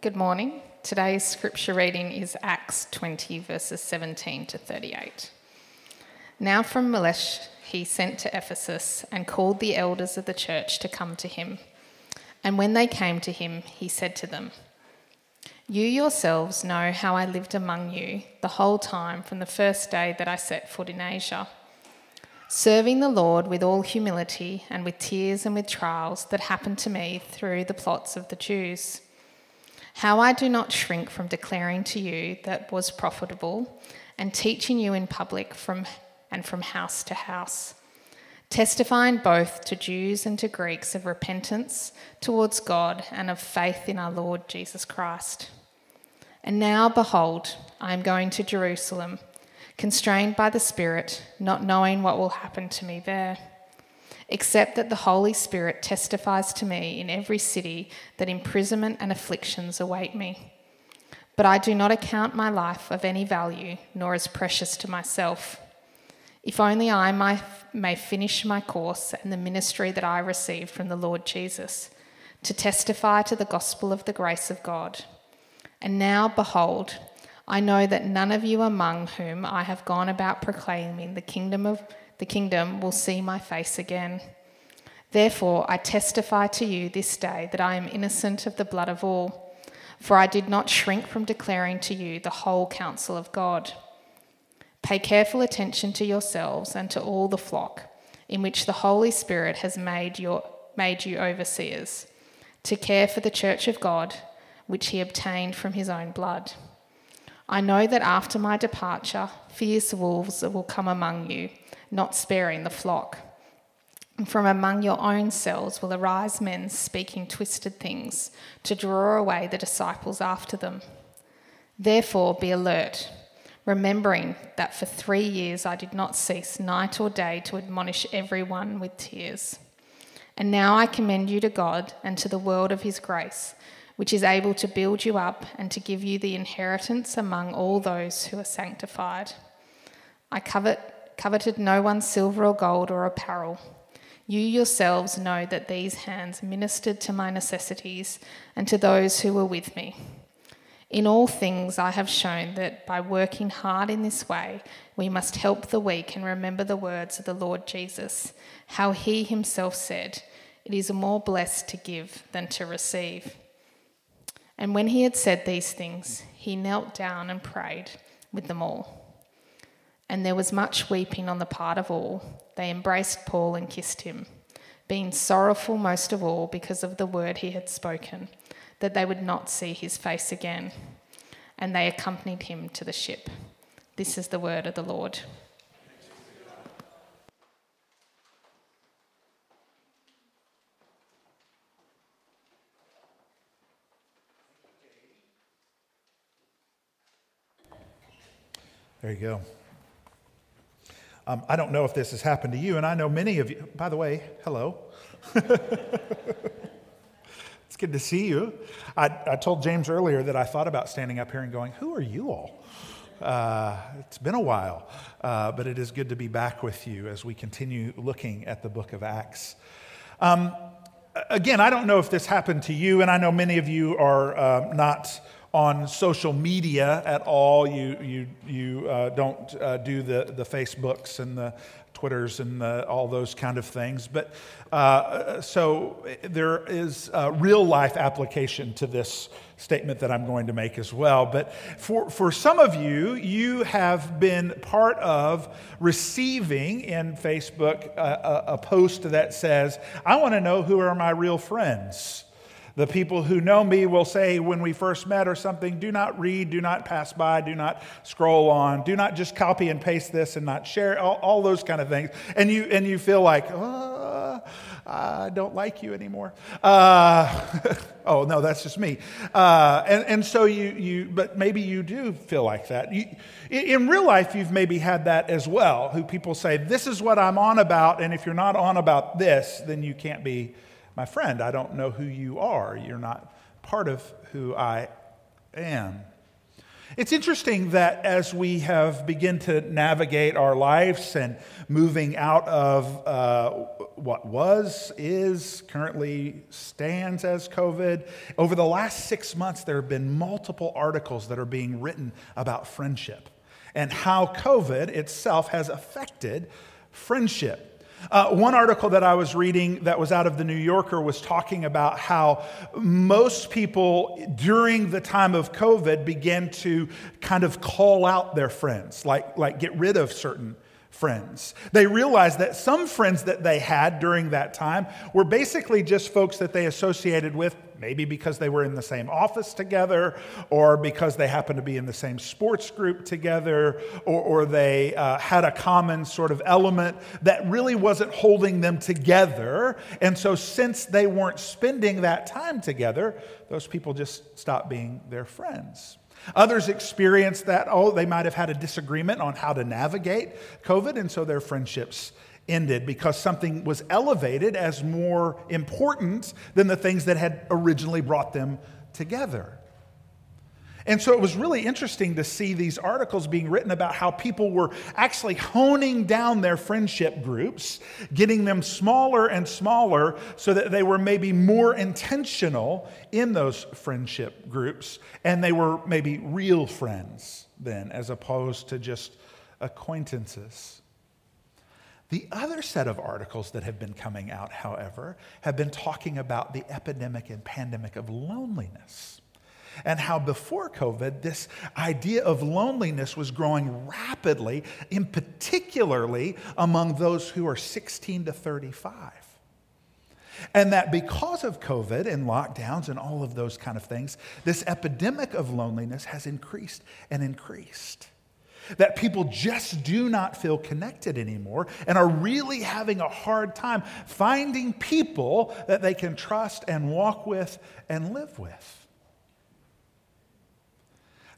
Good morning. Today's scripture reading is Acts 20, verses 17 to 38. Now from Miletus he sent to Ephesus and called the elders of the church to come to him. And when they came to him, he said to them, You yourselves know how I lived among you the whole time from the first day that I set foot in Asia, serving the Lord with all humility and with tears and with trials that happened to me through the plots of the Jews how I do not shrink from declaring to you that was profitable and teaching you in public from and from house to house, testifying both to Jews and to Greeks of repentance towards God and of faith in our Lord Jesus Christ. And now, behold, I am going to Jerusalem, constrained by the Spirit, not knowing what will happen to me there except that the Holy Spirit testifies to me in every city that imprisonment and afflictions await me. But I do not account my life of any value, nor as precious to myself. If only I may finish my course and the ministry that I received from the Lord Jesus, to testify to the gospel of the grace of God. And now, behold, I know that none of you among whom I have gone about proclaiming the kingdom of the kingdom will see my face again. Therefore, I testify to you this day that I am innocent of the blood of all, for I did not shrink from declaring to you the whole counsel of God. Pay careful attention to yourselves and to all the flock, in which the Holy Spirit has made, your, made you overseers, to care for the church of God, which he obtained from his own blood. I know that after my departure, fierce wolves will come among you not sparing the flock. And from among your own selves will arise men speaking twisted things to draw away the disciples after them. Therefore, be alert, remembering that for three years I did not cease night or day to admonish everyone with tears. And now I commend you to God and to the world of his grace, which is able to build you up and to give you the inheritance among all those who are sanctified. I covet coveted no one's silver or gold or apparel. You yourselves know that these hands ministered to my necessities and to those who were with me. In all things, I have shown that by working hard in this way, we must help the weak and remember the words of the Lord Jesus, how he himself said, It is more blessed to give than to receive. And when he had said these things, he knelt down and prayed with them all and there was much weeping on the part of all. They embraced Paul and kissed him, being sorrowful most of all because of the word he had spoken, that they would not see his face again. And they accompanied him to the ship. This is the word of the Lord. There you go. Um, I don't know if this has happened to you, and I know many of you. By the way, hello. it's good to see you. I, I, told James earlier that I thought about standing up here and going, Who are you all? Uh, it's been a while, uh, but it is good to be back with you as we continue looking at the book of Acts. Um, again, I don't know if this happened to you, and I know many of you are uh, not on social media at all. You, you, you uh, don't uh, do the, the Facebooks and the Twitters and the, all those kind of things. But uh, so there is real life application to this statement that I'm going to make as well. But for, for some of you, you have been part of receiving in Facebook a, a, a post that says, I want to know who are my real friends. The people who know me will say when we first met or something, do not read, do not pass by, do not scroll on, do not just copy and paste this and not share, all, all those kind of things. And you, and you feel like, oh, I don't like you anymore. Uh, oh, no, that's just me. Uh, and, and so you, you, but maybe you do feel like that. You, in real life, you've maybe had that as well, who people say, this is what I'm on about, and if you're not on about this, then you can't be my friend, I don't know who you are. You're not part of who I am. It's interesting that as we have begun to navigate our lives and moving out of uh, what was, is, currently stands as COVID, over the last six months, there have been multiple articles that are being written about friendship and how COVID itself has affected friendship. Uh, one article that I was reading that was out of the New Yorker was talking about how most people during the time of COVID began to kind of call out their friends, like, like get rid of certain friends. They realized that some friends that they had during that time were basically just folks that they associated with maybe because they were in the same office together, or because they happened to be in the same sports group together, or, or they uh, had a common sort of element that really wasn't holding them together. And so, since they weren't spending that time together, those people just stopped being their friends. Others experienced that, oh, they might have had a disagreement on how to navigate COVID, and so their friendships ended because something was elevated as more important than the things that had originally brought them together. And so it was really interesting to see these articles being written about how people were actually honing down their friendship groups, getting them smaller and smaller so that they were maybe more intentional in those friendship groups and they were maybe real friends then as opposed to just acquaintances. The other set of articles that have been coming out, however, have been talking about the epidemic and pandemic of loneliness. And how before COVID, this idea of loneliness was growing rapidly, in particularly among those who are 16 to 35. And that because of COVID and lockdowns and all of those kind of things, this epidemic of loneliness has increased and increased that people just do not feel connected anymore and are really having a hard time finding people that they can trust and walk with and live with.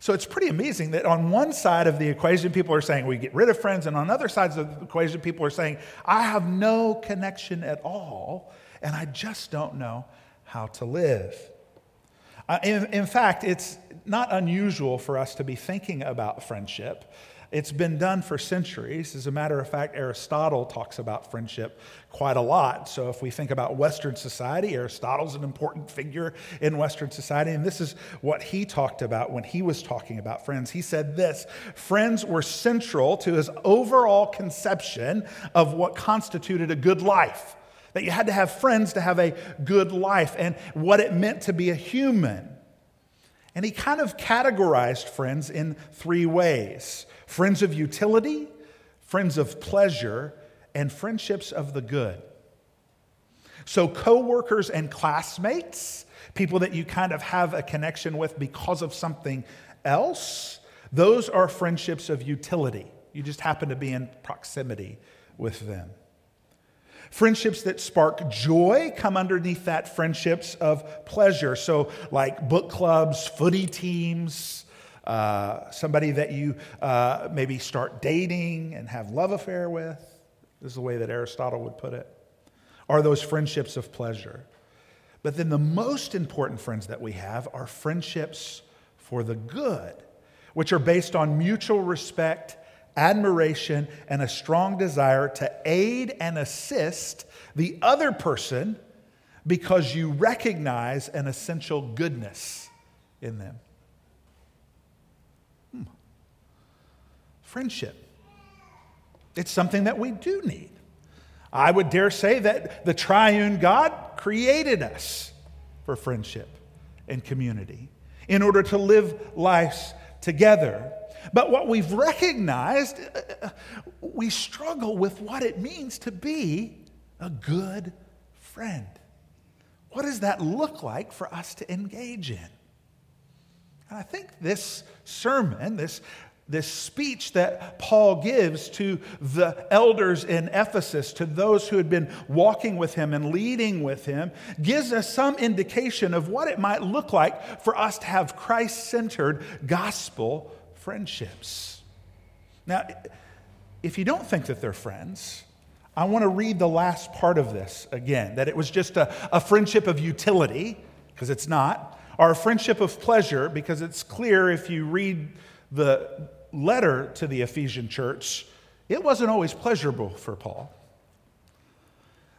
So it's pretty amazing that on one side of the equation, people are saying we get rid of friends, and on other sides of the equation, people are saying, I have no connection at all, and I just don't know how to live. Uh, in, in fact, it's not unusual for us to be thinking about friendship. It's been done for centuries. As a matter of fact, Aristotle talks about friendship quite a lot. So, if we think about Western society, Aristotle's an important figure in Western society. And this is what he talked about when he was talking about friends. He said this Friends were central to his overall conception of what constituted a good life. That you had to have friends to have a good life and what it meant to be a human. And he kind of categorized friends in three ways friends of utility, friends of pleasure, and friendships of the good. So, coworkers and classmates, people that you kind of have a connection with because of something else, those are friendships of utility. You just happen to be in proximity with them. Friendships that spark joy come underneath that friendships of pleasure. So, like book clubs, footy teams, uh, somebody that you uh, maybe start dating and have love affair with. This is the way that Aristotle would put it. Are those friendships of pleasure? But then the most important friends that we have are friendships for the good, which are based on mutual respect admiration, and a strong desire to aid and assist the other person because you recognize an essential goodness in them. Hmm. Friendship. It's something that we do need. I would dare say that the triune God created us for friendship and community in order to live lives together. But what we've recognized, uh, uh, we struggle with what it means to be a good friend. What does that look like for us to engage in? And I think this sermon, this, this speech that Paul gives to the elders in Ephesus, to those who had been walking with him and leading with him, gives us some indication of what it might look like for us to have Christ centered gospel friendships. Now, if you don't think that they're friends, I want to read the last part of this again that it was just a, a friendship of utility, because it's not, or a friendship of pleasure because it's clear if you read the letter to the Ephesian church, it wasn't always pleasurable for Paul.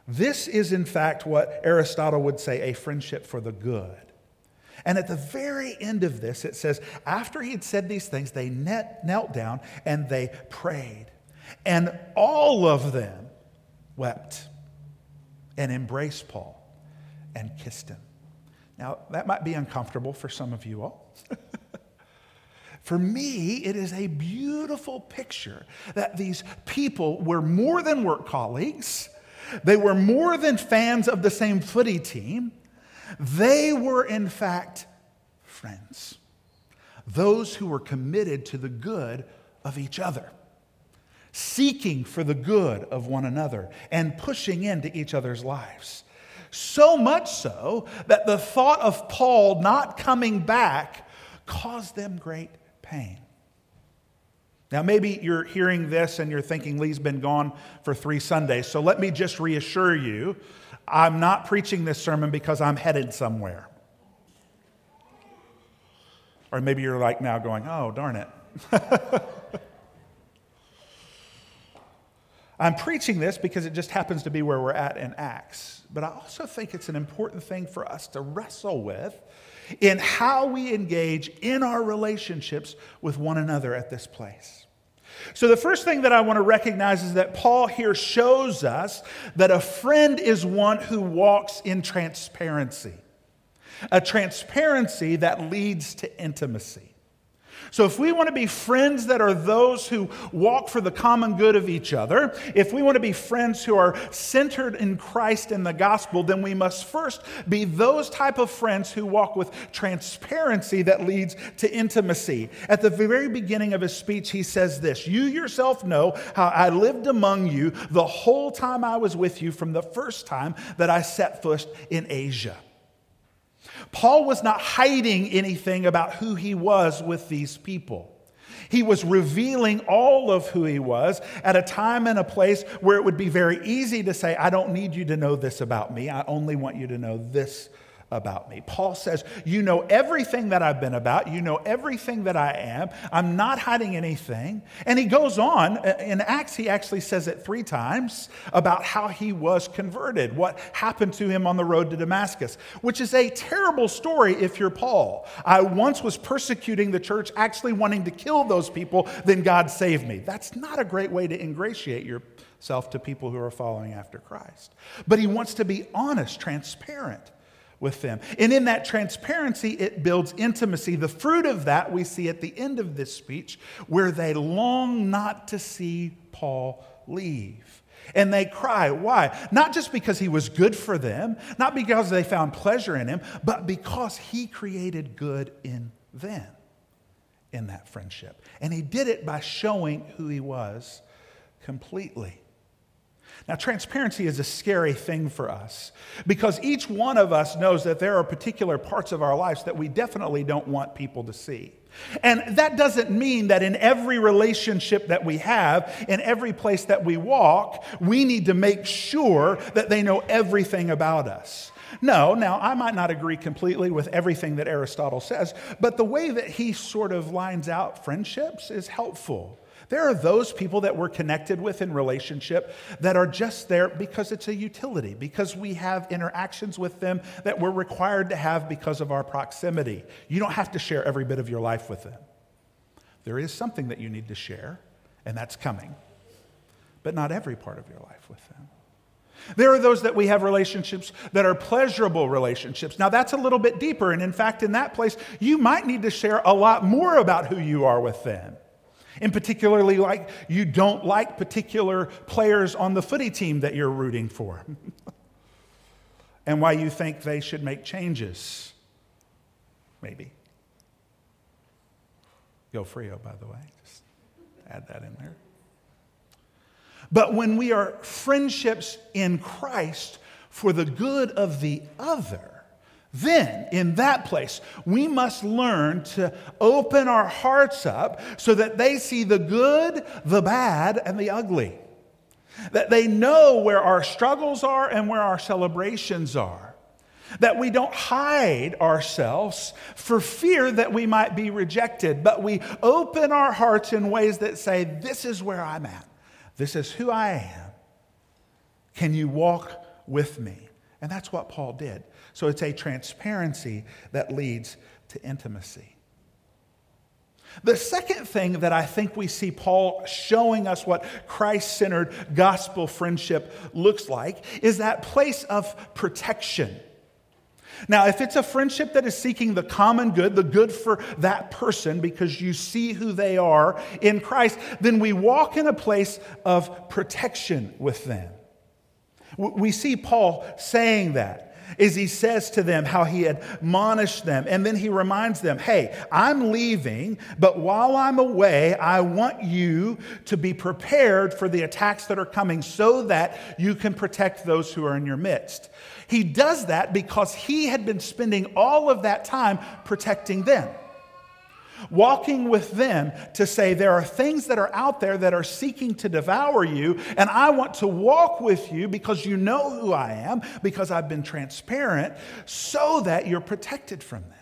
This is, in fact, what Aristotle would say a friendship for the good. And at the very end of this, it says, after he had said these things, they knelt down and they prayed. And all of them wept and embraced Paul and kissed him. Now, that might be uncomfortable for some of you all. for me, it is a beautiful picture that these people were more than work colleagues, they were more than fans of the same footy team. They were, in fact, friends, those who were committed to the good of each other, seeking for the good of one another, and pushing into each other's lives. So much so that the thought of Paul not coming back caused them great pain. Now, maybe you're hearing this and you're thinking Lee's been gone for three Sundays. So let me just reassure you I'm not preaching this sermon because I'm headed somewhere. Or maybe you're like now going, oh, darn it. I'm preaching this because it just happens to be where we're at in Acts. But I also think it's an important thing for us to wrestle with in how we engage in our relationships with one another at this place. So, the first thing that I want to recognize is that Paul here shows us that a friend is one who walks in transparency, a transparency that leads to intimacy. So, if we want to be friends that are those who walk for the common good of each other, if we want to be friends who are centered in Christ and the gospel, then we must first be those type of friends who walk with transparency that leads to intimacy. At the very beginning of his speech, he says this You yourself know how I lived among you the whole time I was with you from the first time that I set foot in Asia. Paul was not hiding anything about who he was with these people. He was revealing all of who he was at a time and a place where it would be very easy to say, I don't need you to know this about me. I only want you to know this about me. Paul says, You know everything that I've been about. You know everything that I am. I'm not hiding anything. And he goes on. Uh, in Acts, he actually says it three times about how he was converted, what happened to him on the road to Damascus, which is a terrible story if you're Paul. I once was persecuting the church, actually wanting to kill those people, then God saved me. That's not a great way to ingratiate yourself to people who are following after Christ. But he wants to be honest, transparent with them. And in that transparency, it builds intimacy. The fruit of that we see at the end of this speech, where they long not to see Paul leave. And they cry. Why? Not just because he was good for them, not because they found pleasure in him, but because he created good in them in that friendship. And he did it by showing who he was completely. Now, transparency is a scary thing for us because each one of us knows that there are particular parts of our lives that we definitely don't want people to see. And that doesn't mean that in every relationship that we have, in every place that we walk, we need to make sure that they know everything about us. No, now I might not agree completely with everything that Aristotle says, but the way that he sort of lines out friendships is helpful. There are those people that we're connected with in relationship that are just there because it's a utility, because we have interactions with them that we're required to have because of our proximity. You don't have to share every bit of your life with them. There is something that you need to share, and that's coming, but not every part of your life with them. There are those that we have relationships that are pleasurable relationships. Now, that's a little bit deeper. And in fact, in that place, you might need to share a lot more about who you are with them. And particularly, like you don't like particular players on the footy team that you're rooting for, and why you think they should make changes. Maybe. Go Freo, by the way. Just add that in there. But when we are friendships in Christ for the good of the other, then, in that place, we must learn to open our hearts up so that they see the good, the bad, and the ugly. That they know where our struggles are and where our celebrations are. that we don't hide ourselves for fear that we might be rejected, but we open our hearts in ways that say, This is where I'm at, this is who I am. Can you walk with me? And that's what Paul did. So it's a transparency that leads to intimacy. The second thing that I think we see Paul showing us what Christ centered gospel friendship looks like is that place of protection. Now, if it's a friendship that is seeking the common good, the good for that person because you see who they are in Christ, then we walk in a place of protection with them. We see Paul saying that is he says to them how he admonished them. And then he reminds them, hey, I'm leaving, but while I'm away, I want you to be prepared for the attacks that are coming so that you can protect those who are in your midst. He does that because he had been spending all of that time protecting them. Walking with them to say, there are things that are out there that are seeking to devour you, and I want to walk with you because you know who I am, because I've been transparent, so that you're protected from them.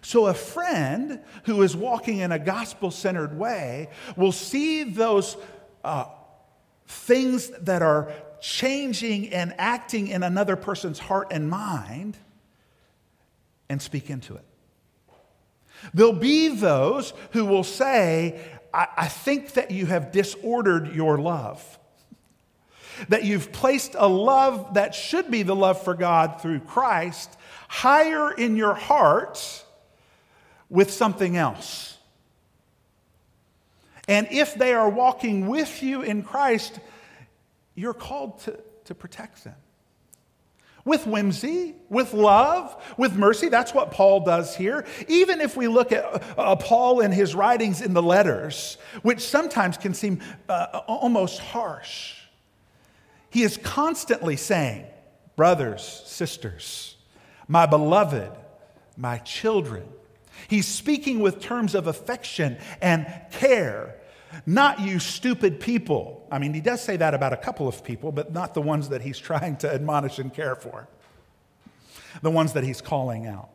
So, a friend who is walking in a gospel centered way will see those uh, things that are changing and acting in another person's heart and mind and speak into it. There'll be those who will say, I, I think that you have disordered your love. That you've placed a love that should be the love for God through Christ higher in your heart with something else. And if they are walking with you in Christ, you're called to, to protect them. With whimsy, with love, with mercy. That's what Paul does here. Even if we look at uh, Paul and his writings in the letters, which sometimes can seem uh, almost harsh, he is constantly saying, Brothers, sisters, my beloved, my children. He's speaking with terms of affection and care not you stupid people. I mean, he does say that about a couple of people, but not the ones that he's trying to admonish and care for. The ones that he's calling out,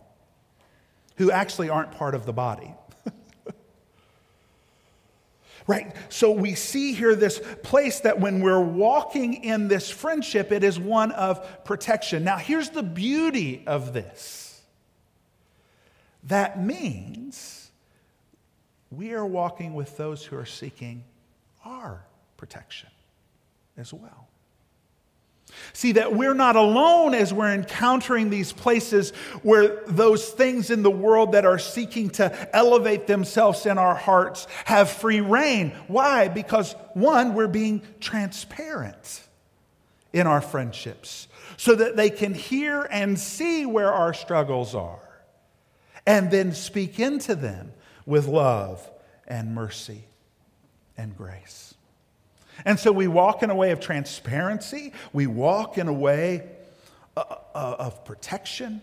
who actually aren't part of the body. right? So we see here this place that when we're walking in this friendship, it is one of protection. Now, here's the beauty of this that means we are walking with those who are seeking our protection as well. See, that we're not alone as we're encountering these places where those things in the world that are seeking to elevate themselves in our hearts have free rein. Why? Because, one, we're being transparent in our friendships so that they can hear and see where our struggles are and then speak into them with love and mercy and grace. And so we walk in a way of transparency, we walk in a way uh, uh, of protection.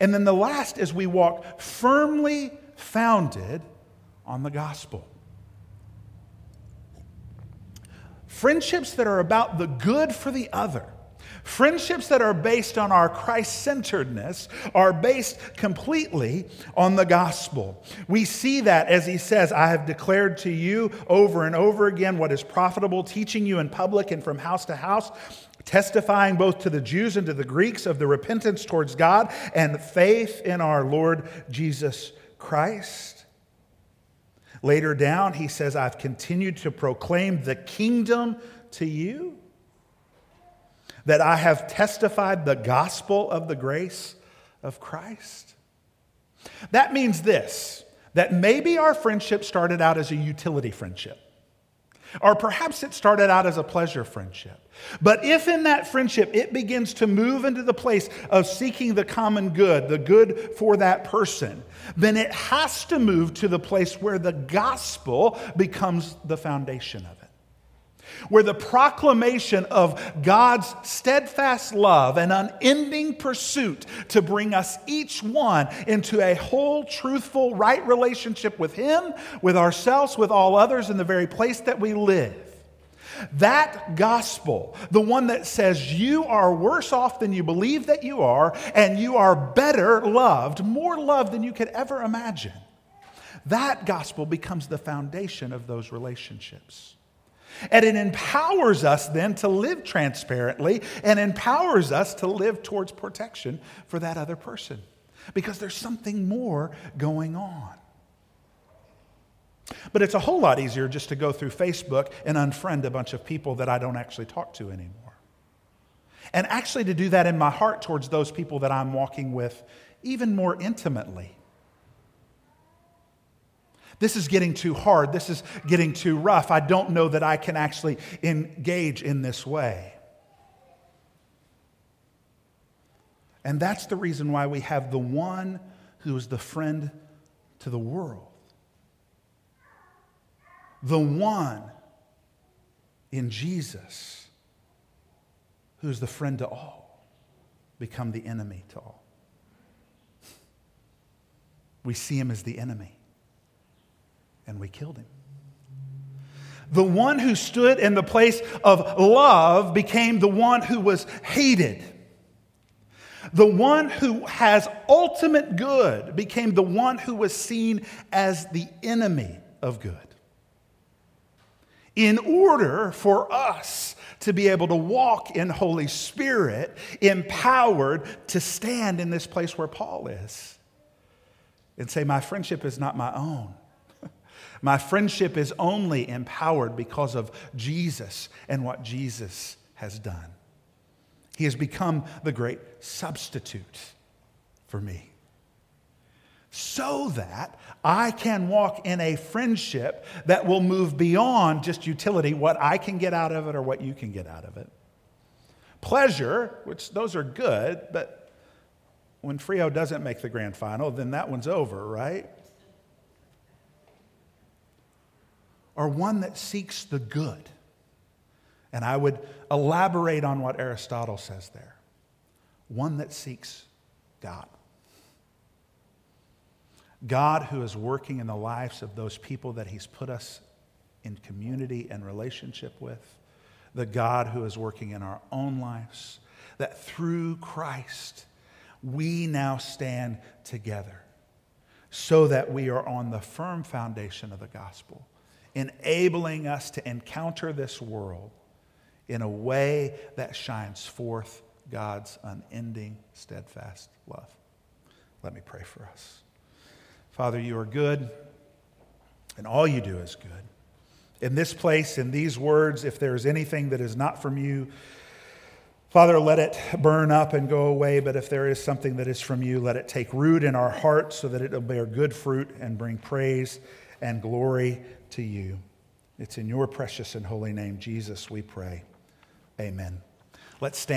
And then the last is we walk firmly founded on the gospel. Friendships that are about the good for the other Friendships that are based on our Christ centeredness are based completely on the gospel. We see that as he says, I have declared to you over and over again what is profitable, teaching you in public and from house to house testifying both to the Jews and to the Greeks of the repentance towards God and faith in our Lord Jesus Christ. Later down, he says, I've continued to proclaim the kingdom to you that I have testified the gospel of the grace of Christ? That means this that maybe our friendship started out as a utility friendship. Or perhaps it started out as a pleasure friendship. But if in that friendship it begins to move into the place of seeking the common good, the good for that person, then it has to move to the place where the gospel becomes the foundation of it where the proclamation of God's steadfast love and unending pursuit to bring us each one into a whole, truthful, right relationship with Him, with ourselves, with all others in the very place that we live. That gospel, the one that says you are worse off than you believe that you are, and you are better loved, more loved than you could ever imagine, that gospel becomes the foundation of those relationships. And it empowers us then to live transparently and empowers us to live towards protection for that other person because there's something more going on. But it's a whole lot easier just to go through Facebook and unfriend a bunch of people that I don't actually talk to anymore. And actually to do that in my heart towards those people that I'm walking with even more intimately. This is getting too hard. This is getting too rough. I don't know that I can actually engage in this way. And that's the reason why we have the one who is the friend to the world. The one in Jesus who's the friend to all become the enemy to all. We see him as the enemy and we killed him. The one who stood in the place of love became the one who was hated. The one who has ultimate good became the one who was seen as the enemy of good. In order for us to be able to walk in Holy Spirit, empowered to stand in this place where Paul is and say, My friendship is not my own. My friendship is only empowered because of Jesus and what Jesus has done. He has become the great substitute for me. So that I can walk in a friendship that will move beyond just utility, what I can get out of it or what you can get out of it. Pleasure, which those are good, but when Freo doesn't make the grand final, then that one's over, right? Or one that seeks the good. And I would elaborate on what Aristotle says there one that seeks God. God, who is working in the lives of those people that He's put us in community and relationship with, the God who is working in our own lives, that through Christ we now stand together so that we are on the firm foundation of the gospel enabling us to encounter this world in a way that shines forth God's unending, steadfast love. Let me pray for us. Father, you are good, and all you do is good. In this place, in these words, if there is anything that is not from you, Father, let it burn up and go away, but if there is something that is from you, let it take root in our hearts so that it will bear good fruit and bring praise and glory to you. It's in your precious and holy name, Jesus, we pray. Amen. Let's stand.